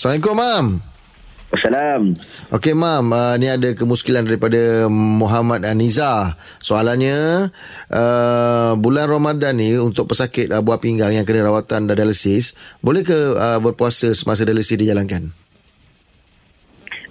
Assalamualaikum, Mam. Wassalam. Okey, Mam. Uh, ni ada kemuskilan daripada Muhammad Aniza. Soalannya, uh, bulan Ramadan ni untuk pesakit uh, buah pinggang yang kena rawatan dan dialisis, boleh ke uh, berpuasa semasa dialisis dijalankan?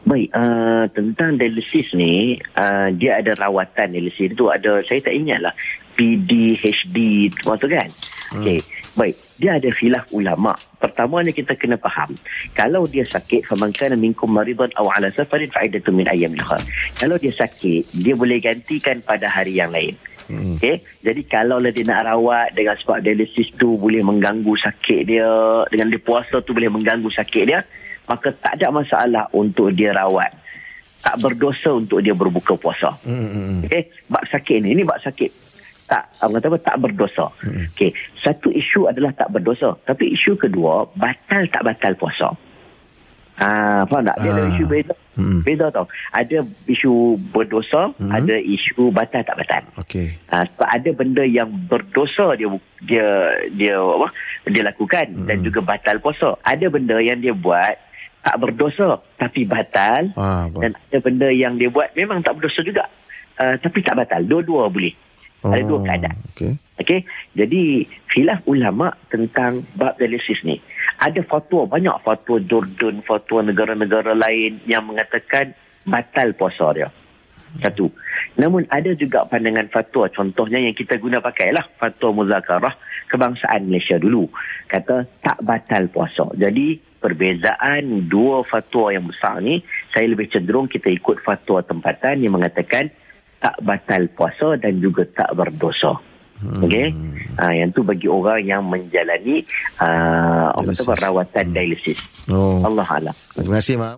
Baik, uh, tentang dialisis ni, uh, dia ada rawatan dialisis tu ada, saya tak ingat lah, PD, HD, semua tu kan? Hmm. Okey, baik. Dia ada khilaf ulama. Pertamanya kita kena faham. Kalau dia sakit, faman kana minkum maridan aw ala safarin fa'idatu min ayyamil khair. Kalau dia sakit, dia boleh gantikan pada hari yang lain. Hmm. Okay? Jadi kalau lah dia nak rawat dengan sebab dialisis tu boleh mengganggu sakit dia, dengan dia puasa tu boleh mengganggu sakit dia, maka tak ada masalah untuk dia rawat. Tak berdosa untuk dia berbuka puasa. Hmm. Okay? Bak sakit ni, ini bak sakit tak orang kata apa tak berdosa. Hmm. Okey, satu isu adalah tak berdosa, tapi isu kedua batal tak batal puasa. Ah, faham tak? Dia ah. ada isu beza. Hmm. Beza tau. Ada isu berdosa, hmm. ada isu batal tak batal. Okey. Ah, sebab ada benda yang berdosa dia dia dia apa? Dia lakukan hmm. dan juga batal puasa. Ada benda yang dia buat tak berdosa tapi batal ah, dan ada benda yang dia buat memang tak berdosa juga. Uh, tapi tak batal. Dua-dua boleh. Oh, ada dua keadaan. Okey. Okey. Jadi khilaf ulama tentang bab dialisis ni. Ada fatwa banyak fatwa Jordan, fatwa negara-negara lain yang mengatakan batal puasa dia. Satu. Namun ada juga pandangan fatwa contohnya yang kita guna pakailah fatwa muzakarah kebangsaan Malaysia dulu. Kata tak batal puasa. Jadi perbezaan dua fatwa yang besar ni saya lebih cenderung kita ikut fatwa tempatan yang mengatakan tak batal puasa dan juga tak berdosa. Hmm. Okey. Ha, yang tu bagi orang yang menjalani uh, kata rawatan dialisis. Oh. Allah Allah. Terima kasih, Mak.